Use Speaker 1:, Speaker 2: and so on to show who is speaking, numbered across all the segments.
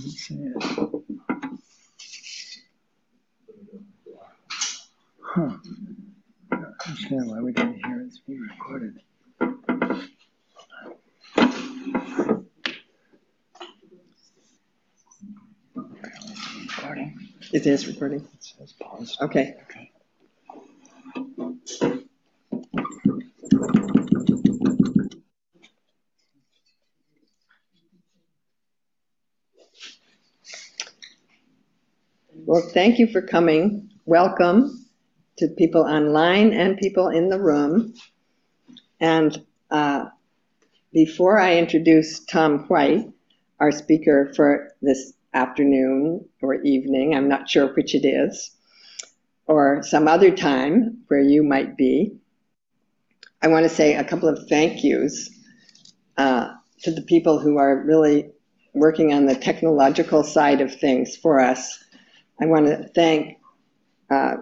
Speaker 1: didn't. Huh. I don't understand why we didn't hear it's being recorded. Apparently it's recording.
Speaker 2: It is recording.
Speaker 1: It says pause.
Speaker 2: Okay.
Speaker 1: Okay.
Speaker 2: Well, thank you for coming. Welcome to people online and people in the room. And uh, before I introduce Tom White, our speaker for this afternoon or evening, I'm not sure which it is, or some other time where you might be, I want to say a couple of thank yous uh, to the people who are really working on the technological side of things for us. I want to thank uh,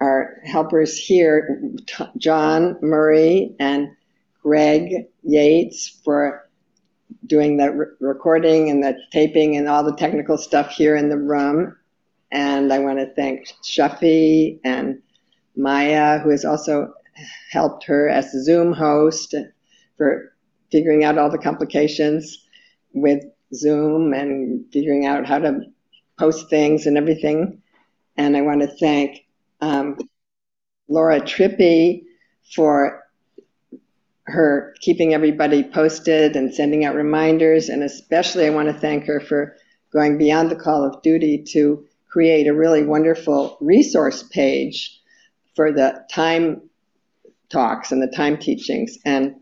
Speaker 2: our helpers here, John Murray and Greg Yates, for doing the re- recording and the taping and all the technical stuff here in the room. And I want to thank Shafi and Maya, who has also helped her as Zoom host for figuring out all the complications with Zoom and figuring out how to post things and everything. And I want to thank um, Laura Trippi for her keeping everybody posted and sending out reminders. And especially, I want to thank her for going beyond the call of duty to create a really wonderful resource page for the time talks and the time teachings. And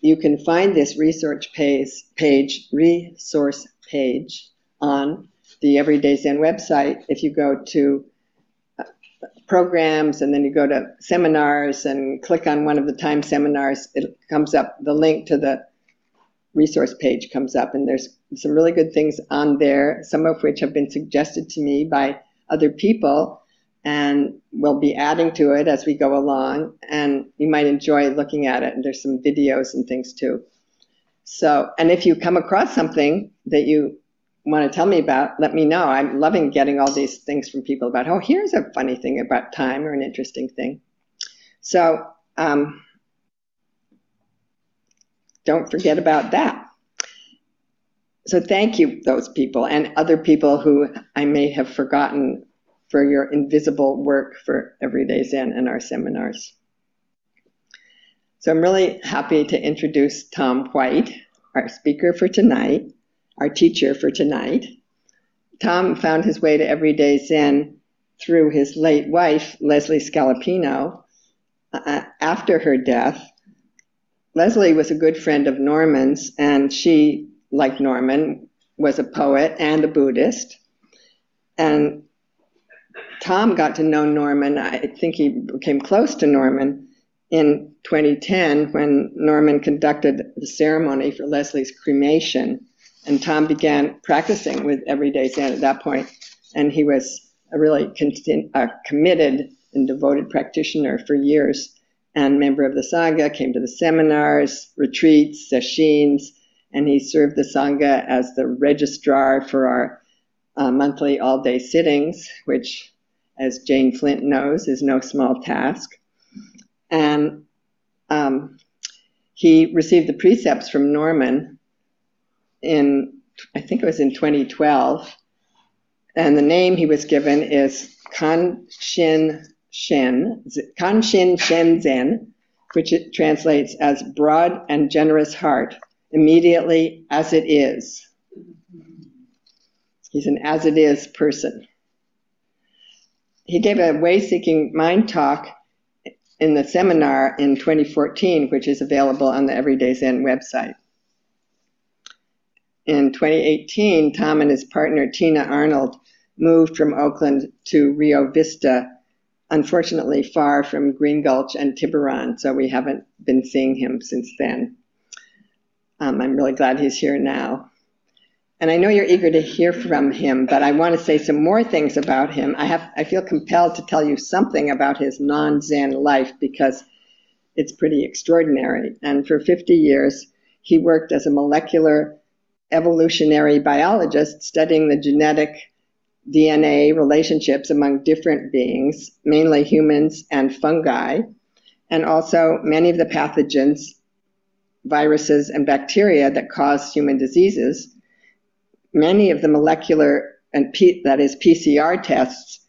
Speaker 2: you can find this research page, page resource page on the Everyday Zen website if you go to uh, programs and then you go to seminars and click on one of the time seminars, it comes up, the link to the resource page comes up, and there's some really good things on there, some of which have been suggested to me by other people, and we'll be adding to it as we go along, and you might enjoy looking at it, and there's some videos and things too. So, and if you come across something that you want to tell me about, let me know. I'm loving getting all these things from people about, oh, here's a funny thing about time or an interesting thing. So um, don't forget about that. So thank you, those people, and other people who I may have forgotten for your invisible work for Everyday Zen and our seminars. So I'm really happy to introduce Tom White, our speaker for tonight our teacher for tonight. Tom found his way to Everyday Zen through his late wife, Leslie Scalapino, uh, after her death. Leslie was a good friend of Norman's, and she, like Norman, was a poet and a Buddhist. And Tom got to know Norman, I think he became close to Norman in 2010 when Norman conducted the ceremony for Leslie's cremation. And Tom began practicing with Everyday Zen at that point, and he was a really committed and devoted practitioner for years, and member of the Sangha, came to the seminars, retreats, sessions, and he served the Sangha as the registrar for our uh, monthly all day sittings, which, as Jane Flint knows, is no small task. And um, he received the precepts from Norman in, I think it was in 2012. And the name he was given is Kanshin Shen, Kanshin Shen Zen, which it translates as broad and generous heart, immediately as it is. He's an as it is person. He gave a way seeking mind talk in the seminar in 2014, which is available on the Everyday Zen website in 2018, Tom and his partner Tina Arnold moved from Oakland to Rio Vista, unfortunately far from Green Gulch and Tiburon, so we haven't been seeing him since then. Um, I'm really glad he's here now. And I know you're eager to hear from him, but I want to say some more things about him. I have I feel compelled to tell you something about his non-Zen life because it's pretty extraordinary. And for 50 years, he worked as a molecular evolutionary biologist studying the genetic DNA relationships among different beings, mainly humans and fungi, and also many of the pathogens, viruses, and bacteria that cause human diseases. Many of the molecular and P, that is PCR tests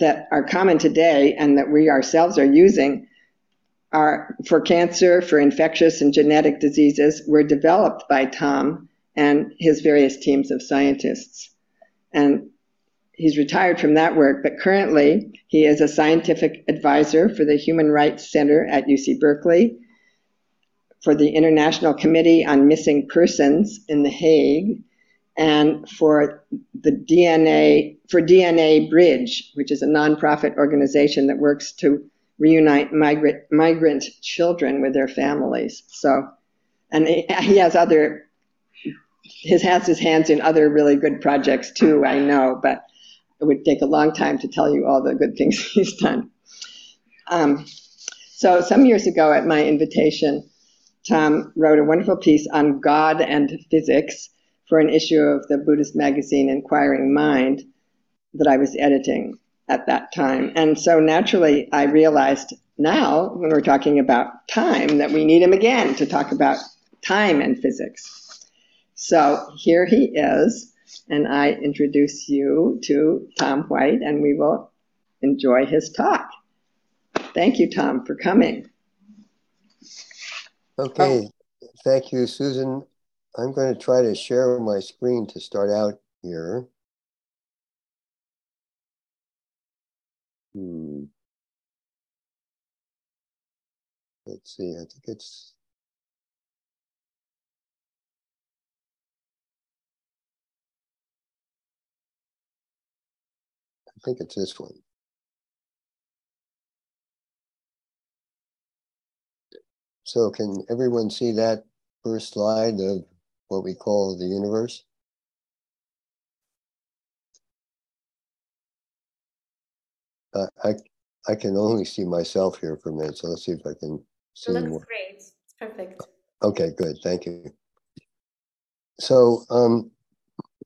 Speaker 2: that are common today and that we ourselves are using are for cancer, for infectious and genetic diseases were developed by Tom and his various teams of scientists. And he's retired from that work, but currently he is a scientific advisor for the Human Rights Center at UC Berkeley, for the International Committee on Missing Persons in The Hague, and for the DNA for DNA Bridge, which is a nonprofit organization that works to reunite migrant migrant children with their families. So, and he has other his has his hands in other really good projects too. I know, but it would take a long time to tell you all the good things he's done. Um, so some years ago, at my invitation, Tom wrote a wonderful piece on God and physics for an issue of the Buddhist magazine Inquiring Mind that I was editing at that time. And so naturally, I realized now, when we're talking about time, that we need him again to talk about time and physics. So here he is, and I introduce you to Tom White, and we will enjoy his talk. Thank you, Tom, for coming.
Speaker 3: Okay. Oh. Thank you, Susan. I'm going to try to share my screen to start out here. Hmm. Let's see, I think it's think it's this one. So can everyone see that first slide of what we call the universe? Uh, I I can only see myself here for a minute, so let's see if I can see
Speaker 4: it looks
Speaker 3: more.
Speaker 4: great. It's perfect.
Speaker 3: Okay, good. Thank you. So um,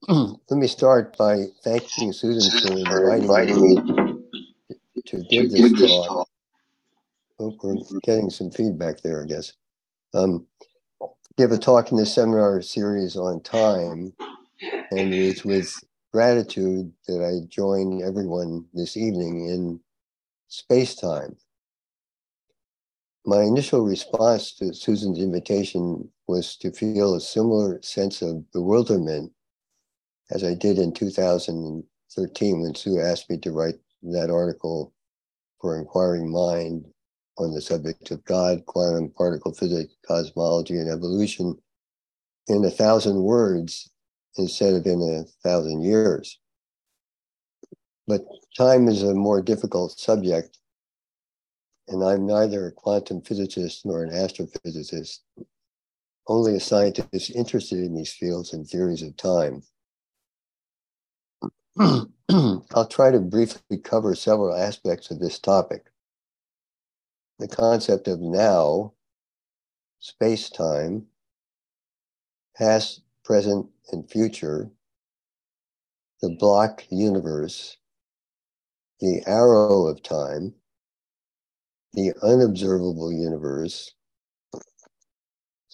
Speaker 3: let me start by thanking Susan for inviting me to give this talk. Oh, we're getting some feedback there, I guess. Um, give a talk in the seminar series on time, and it's with gratitude that I join everyone this evening in space time. My initial response to Susan's invitation was to feel a similar sense of bewilderment as I did in 2013 when Sue asked me to write that article for Inquiring Mind on the subject of God, quantum particle physics, cosmology, and evolution in a thousand words instead of in a thousand years. But time is a more difficult subject, and I'm neither a quantum physicist nor an astrophysicist, only a scientist interested in these fields and theories of time. I'll try to briefly cover several aspects of this topic. The concept of now, space time, past, present, and future, the block universe, the arrow of time, the unobservable universe,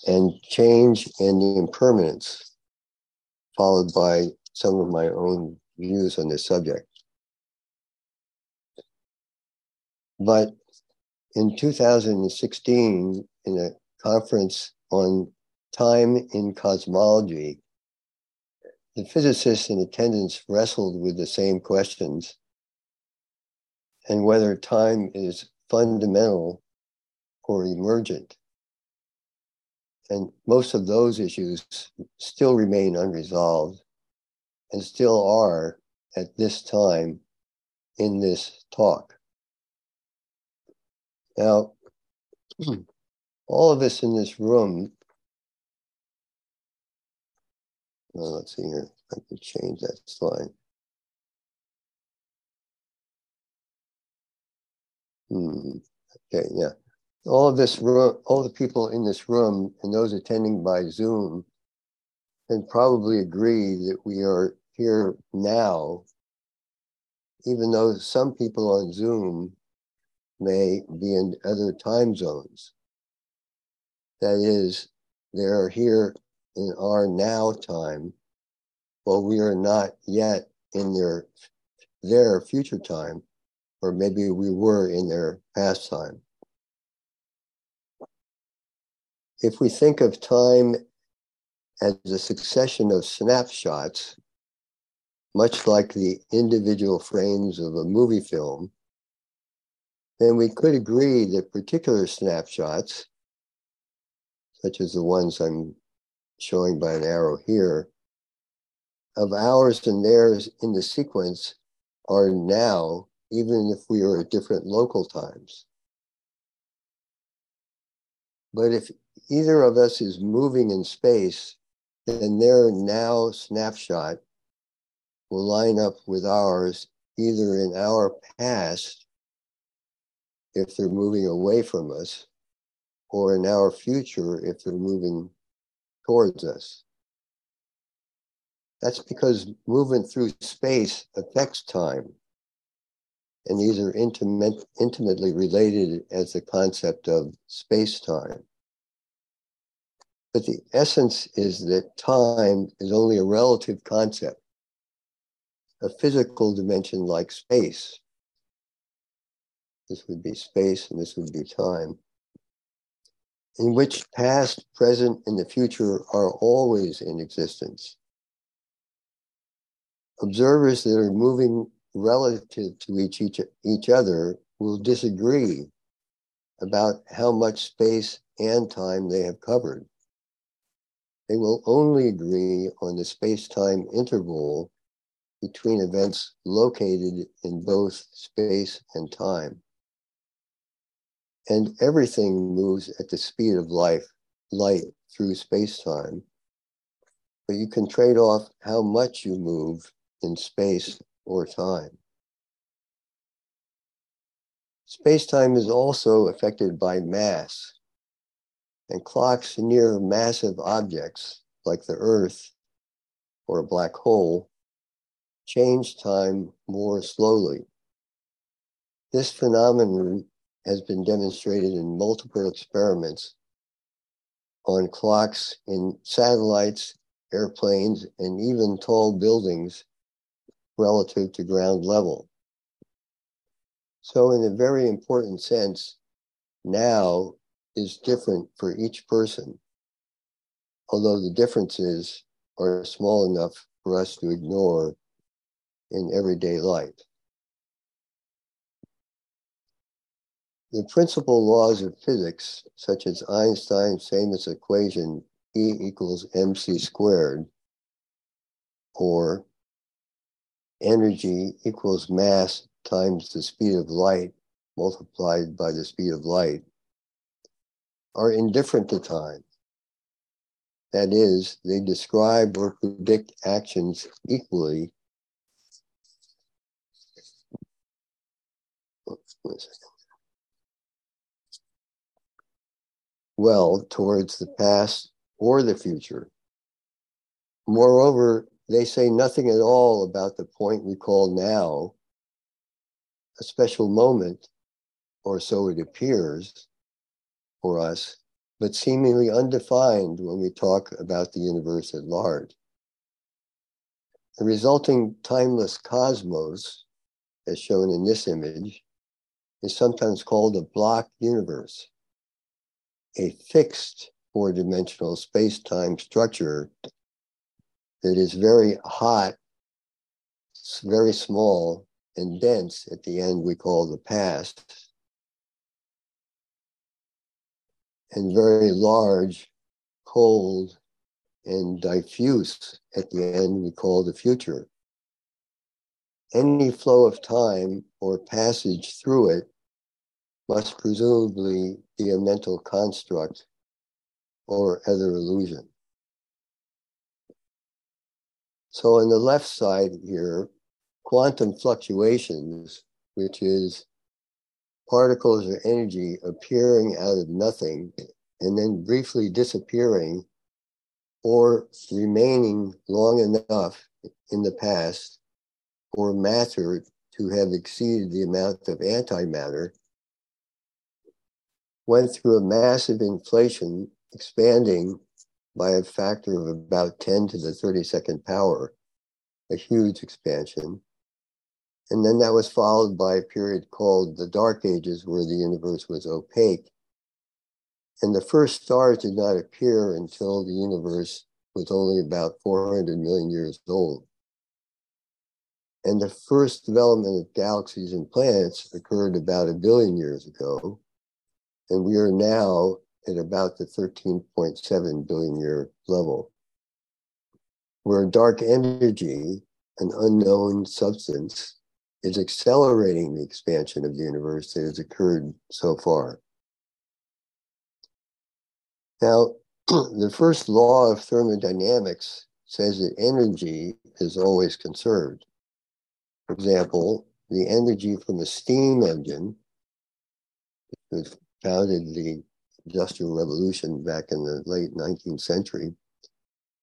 Speaker 3: and change and the impermanence, followed by some of my own views on this subject. But in 2016, in a conference on time in cosmology, the physicists in attendance wrestled with the same questions and whether time is fundamental or emergent. And most of those issues still remain unresolved and still are at this time in this talk. Now, all of us in this room Well, let's see here. I can change that slide. Hmm. Okay, yeah. All of this room, all the people in this room and those attending by Zoom can probably agree that we are here now, even though some people on Zoom may be in other time zones. That is, they are here in our now time, while we are not yet in their their future time, or maybe we were in their past time. If we think of time as a succession of snapshots, much like the individual frames of a movie film, then we could agree that particular snapshots, such as the ones I'm showing by an arrow here, of ours and theirs in the sequence are now, even if we are at different local times. But if either of us is moving in space, then their now snapshot will line up with ours either in our past, if they're moving away from us, or in our future if they're moving towards us. That's because movement through space affects time. And these are intimate, intimately related as the concept of space time. But the essence is that time is only a relative concept, a physical dimension like space. This would be space and this would be time, in which past, present, and the future are always in existence. Observers that are moving relative to each, each, each other will disagree about how much space and time they have covered. They will only agree on the space time interval between events located in both space and time. And everything moves at the speed of life, light through space time. But you can trade off how much you move in space or time. Space time is also affected by mass and clocks near massive objects like the Earth or a black hole change time more slowly. This phenomenon has been demonstrated in multiple experiments on clocks in satellites, airplanes, and even tall buildings relative to ground level. So, in a very important sense, now is different for each person, although the differences are small enough for us to ignore in everyday life. The principal laws of physics, such as Einstein's famous equation E equals mc squared, or energy equals mass times the speed of light multiplied by the speed of light, are indifferent to time. That is, they describe or predict actions equally. Well, towards the past or the future. Moreover, they say nothing at all about the point we call now a special moment, or so it appears, for us, but seemingly undefined when we talk about the universe at large. The resulting timeless cosmos, as shown in this image, is sometimes called a block universe, a fixed four dimensional space time structure that is very hot, very small, and dense at the end we call the past, and very large, cold, and diffuse at the end we call the future. Any flow of time or passage through it must presumably be a mental construct or other illusion. So on the left side here, quantum fluctuations, which is particles or energy appearing out of nothing and then briefly disappearing or remaining long enough in the past for matter to have exceeded the amount of antimatter went through a massive inflation, expanding by a factor of about 10 to the 32nd power, a huge expansion. And then that was followed by a period called the Dark Ages, where the universe was opaque. And the first stars did not appear until the universe was only about 400 million years old. And the first development of galaxies and planets occurred about a billion years ago. And we are now at about the 13.7 billion year level, where dark energy, an unknown substance, is accelerating the expansion of the universe that has occurred so far. Now, the first law of thermodynamics says that energy is always conserved. For example, the energy from a steam engine, which founded the Industrial Revolution back in the late 19th century,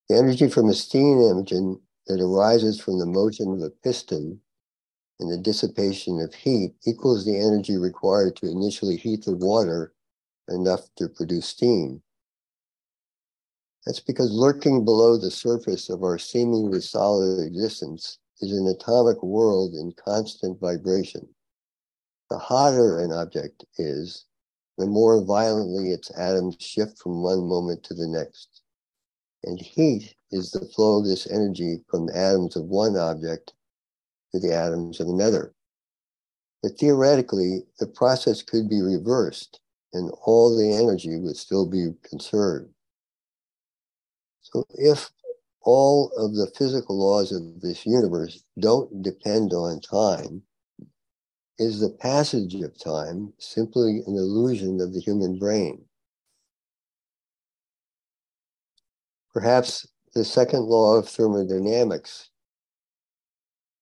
Speaker 3: the energy from a steam engine that arises from the motion of a piston and the dissipation of heat equals the energy required to initially heat the water enough to produce steam. That's because lurking below the surface of our seemingly solid existence is an atomic world in constant vibration. The hotter an object is, the more violently its atoms shift from one moment to the next. And heat is the flow of this energy from the atoms of one object to the atoms of another. But theoretically, the process could be reversed and all the energy would still be conserved. So if all of the physical laws of this universe don't depend on time, is the passage of time simply an illusion of the human brain? Perhaps the second law of thermodynamics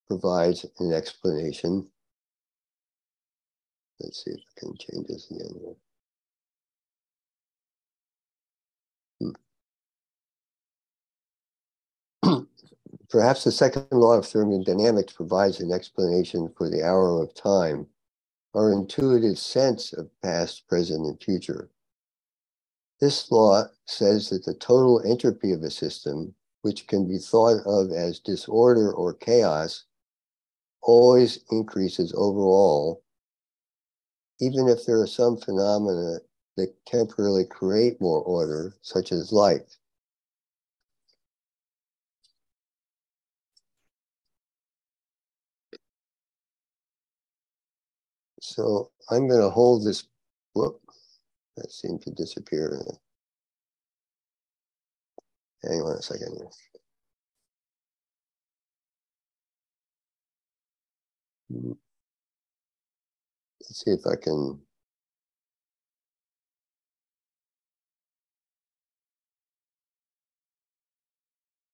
Speaker 3: provides an explanation. Let's see if I can change this again. Perhaps the second law of thermodynamics provides an explanation for the arrow of time, our intuitive sense of past, present, and future. This law says that the total entropy of a system, which can be thought of as disorder or chaos, always increases overall, even if there are some phenomena that temporarily create more order, such as light. So I'm going to hold this, whoop, that seemed to disappear. Hang on a second. Let's see if I can.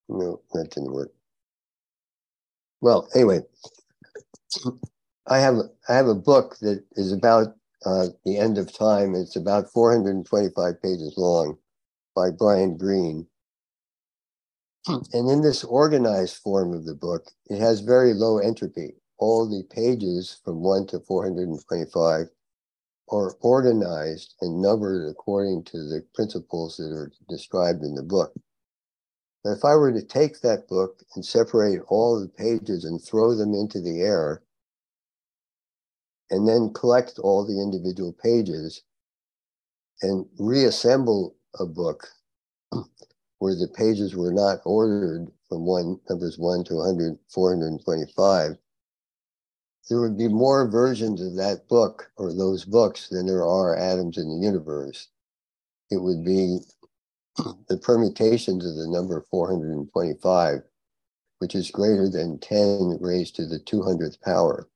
Speaker 3: No, that didn't work. Well, anyway, I have I have a book that is about uh, the end of time. It's about 425 pages long, by Brian Greene. And in this organized form of the book, it has very low entropy all the pages from 1 to 425 are organized and numbered according to the principles that are described in the book. But if I were to take that book and separate all the pages and throw them into the air, and then collect all the individual pages and reassemble a book where the pages were not ordered from one numbers 1 to 100 425 there would be more versions of that book or those books than there are atoms in the universe. It would be the permutations of the number 425, which is greater than 10 raised to the 200th power.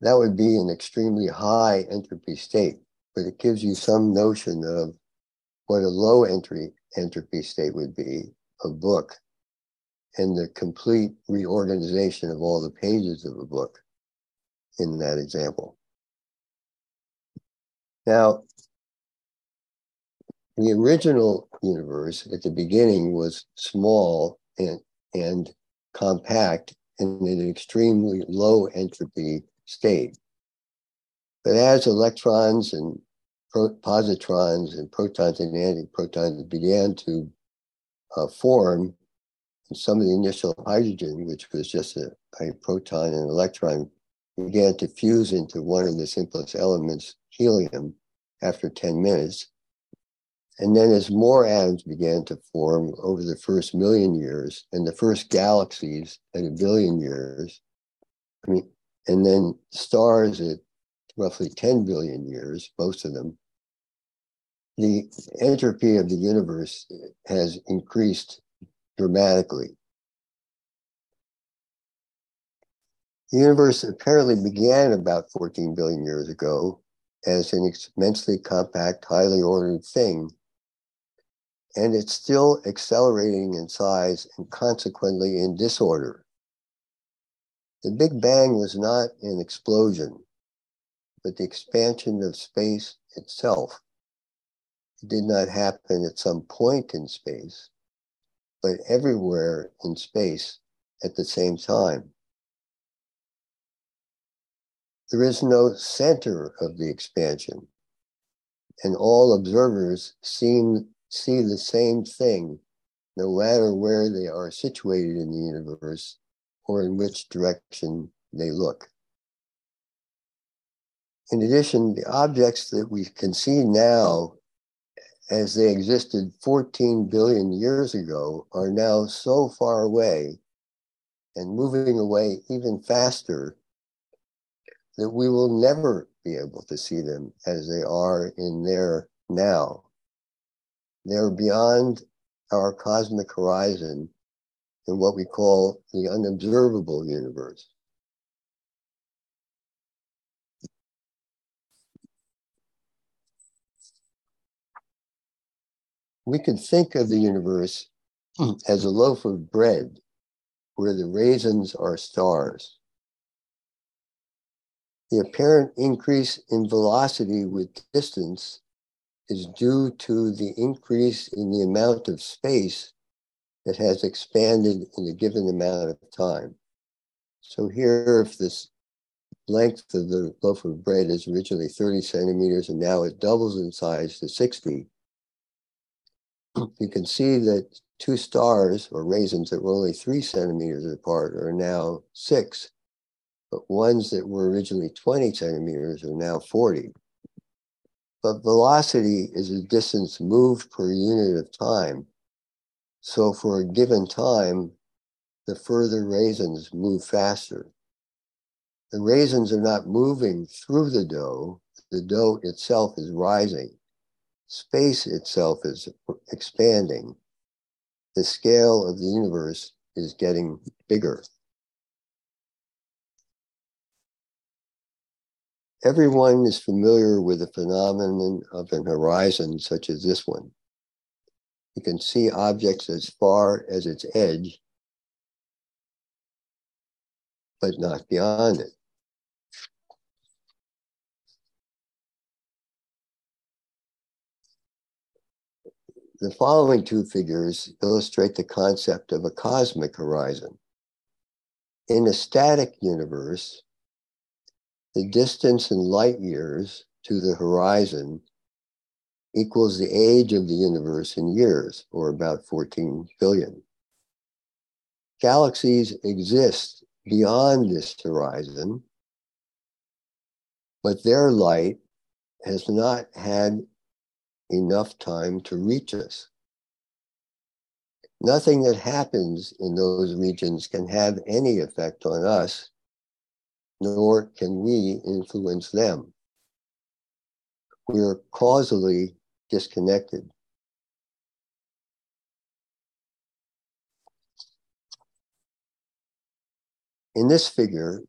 Speaker 3: That would be an extremely high entropy state, but it gives you some notion of what a low entry entropy state would be, a book, and the complete reorganization of all the pages of a book in that example. Now, the original universe at the beginning was small and, and compact and an extremely low entropy state. But as electrons and pro- positrons and protons and antiprotons began to uh, form, and some of the initial hydrogen, which was just a, a proton and electron, began to fuse into one of the simplest elements, helium, after 10 minutes. And then as more atoms began to form over the first million years and the first galaxies at a billion years, I mean, and then stars at roughly 10 billion years, most of them, the entropy of the universe has increased dramatically. The universe apparently began about 14 billion years ago as an immensely compact, highly ordered thing. And it's still accelerating in size and consequently in disorder. The Big Bang was not an explosion, but the expansion of space itself. It did not happen at some point in space, but everywhere in space at the same time. There is no center of the expansion, and all observers seem see the same thing, no matter where they are situated in the universe or in which direction they look. In addition, the objects that we can see now as they existed 14 billion years ago are now so far away and moving away even faster that we will never be able to see them as they are in there now. They're beyond our cosmic horizon in what we call the unobservable universe. We could think of the universe hmm. as a loaf of bread where the raisins are stars. The apparent increase in velocity with distance is due to the increase in the amount of space that has expanded in a given amount of time. So here, if this length of the loaf of bread is originally 30 centimeters and now it doubles in size to 60, you can see that two stars or raisins that were only three centimeters apart are now six but ones that were originally 20 centimeters are now 40. But velocity is a distance moved per unit of time. So for a given time, the further raisins move faster. The raisins are not moving through the dough. The dough itself is rising. Space itself is expanding. The scale of the universe is getting bigger. Everyone is familiar with the phenomenon of an horizon such as this one. You can see objects as far as its edge, but not beyond it. The following two figures illustrate the concept of a cosmic horizon. In a static universe, the distance in light years to the horizon equals the age of the universe in years, or about 14 billion. Galaxies exist beyond this horizon, but their light has not had enough time to reach us. Nothing that happens in those regions can have any effect on us nor can we influence them. We are causally disconnected. In this figure,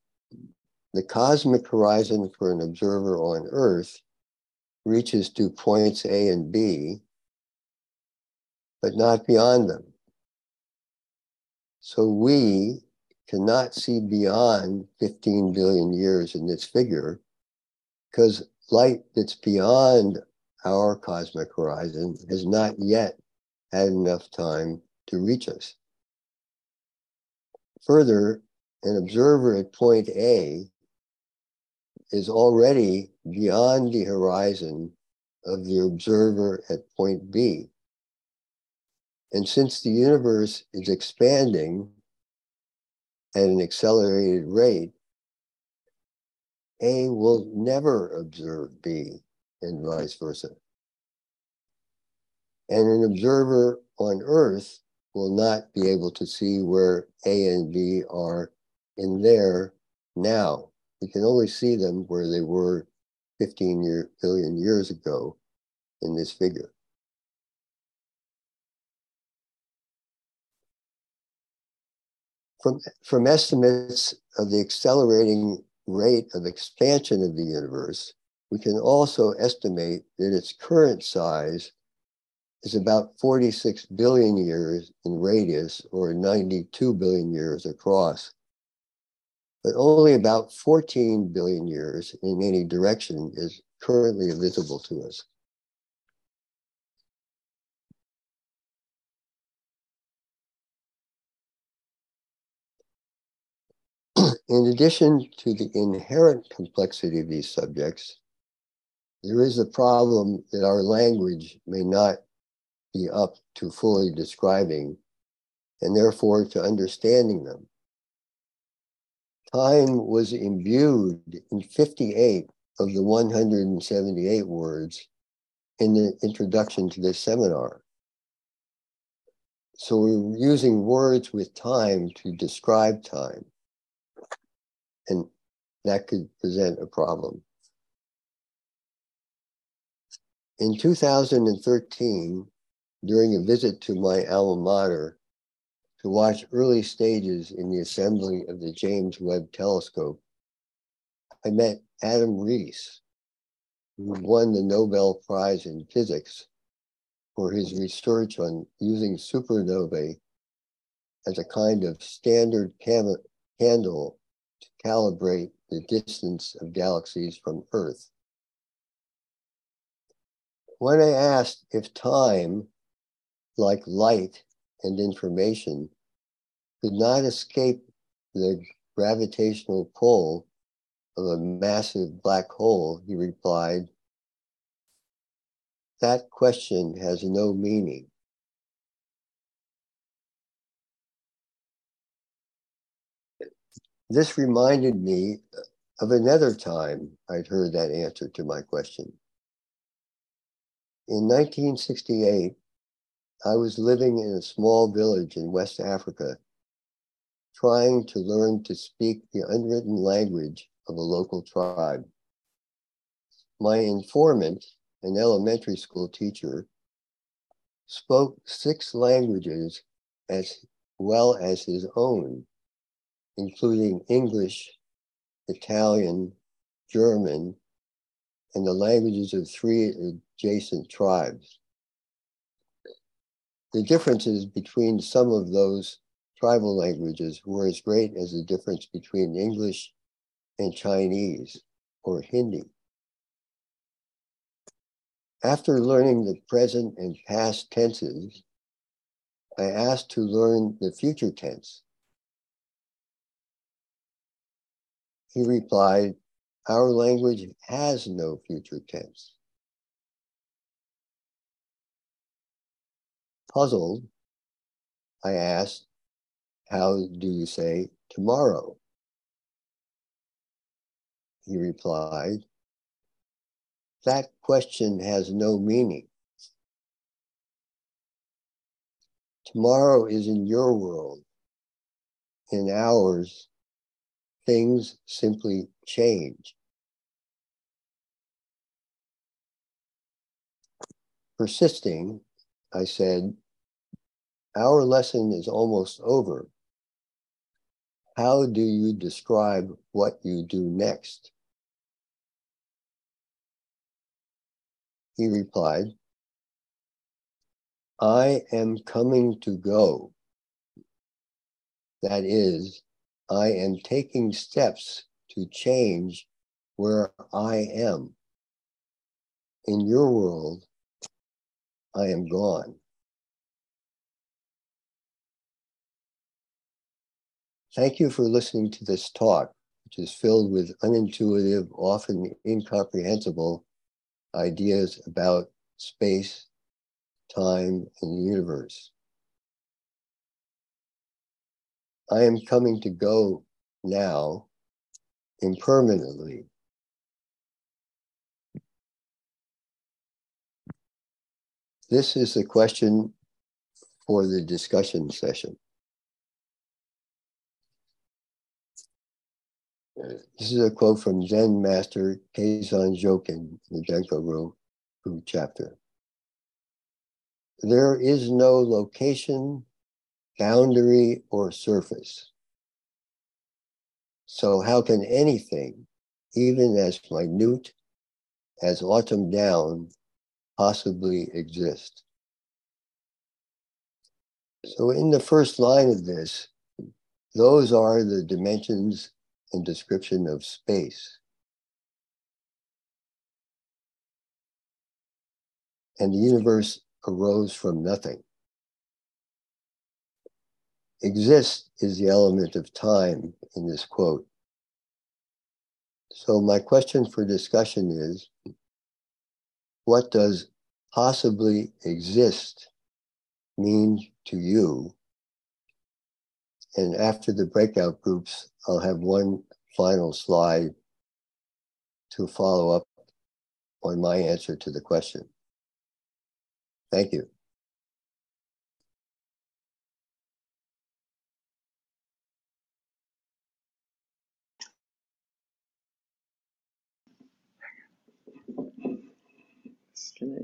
Speaker 3: the cosmic horizon for an observer on Earth reaches to points A and B, but not beyond them. So we cannot see beyond 15 billion years in this figure because light that's beyond our cosmic horizon has not yet had enough time to reach us. Further, an observer at point A is already beyond the horizon of the observer at point B. And since the universe is expanding at an accelerated rate, A will never observe B and vice versa. And an observer on Earth will not be able to see where A and B are in there now. We can only see them where they were 15 year, billion years ago in this figure. From, from estimates of the accelerating rate of expansion of the universe, we can also estimate that its current size is about 46 billion years in radius or 92 billion years across. But only about 14 billion years in any direction is currently visible to us. in addition to the inherent complexity of these subjects, there is a problem that our language may not be up to fully describing and therefore to understanding them. Time was imbued in 58 of the 178 words in the introduction to this seminar. So we're using words with time to describe time. And that could present a problem. In 2013, during a visit to my alma mater to watch early stages in the assembly of the James Webb Telescope, I met Adam Riess, who won the Nobel Prize in Physics for his research on using supernovae as a kind of standard cam- candle to calibrate the distance of galaxies from Earth. When I asked if time, like light and information, could not escape the gravitational pull of a massive black hole, he replied, That question has no meaning. This reminded me of another time I'd heard that answer to my question. In 1968, I was living in a small village in West Africa, trying to learn to speak the unwritten language of a local tribe. My informant, an elementary school teacher, spoke six languages as well as his own, including English, Italian, German, and the languages of three adjacent tribes. The differences between some of those tribal languages were as great as the difference between English and Chinese or Hindi. After learning the present and past tenses, I asked to learn the future tense. He replied, Our language has no future tense. Puzzled, I asked, How do you say tomorrow? He replied, That question has no meaning. Tomorrow is in your world. In ours, things simply change. Persisting, I said, our lesson is almost over. How do you describe what you do next? He replied, I am coming to go. That is, I am taking steps to change where I am. in your world, I am gone. Thank you for listening to this talk, which is filled with unintuitive, often incomprehensible ideas about space, time, and the universe. I am coming to go now impermanently. This is the question for the discussion session. This is a quote from Zen master Keizan Jokin in the Genko Ro chapter. There is no location, boundary, or surface. So, how can anything, even as minute as autumn down, possibly exist? So, in the first line of this, those are the dimensions and description of space. And the universe arose from nothing. Exist is the element of time in this quote. So, my question for discussion is what does possibly exist mean to you? And after the breakout groups, I'll have one final slide to follow up on my answer to the question. Thank you.
Speaker 2: Gonna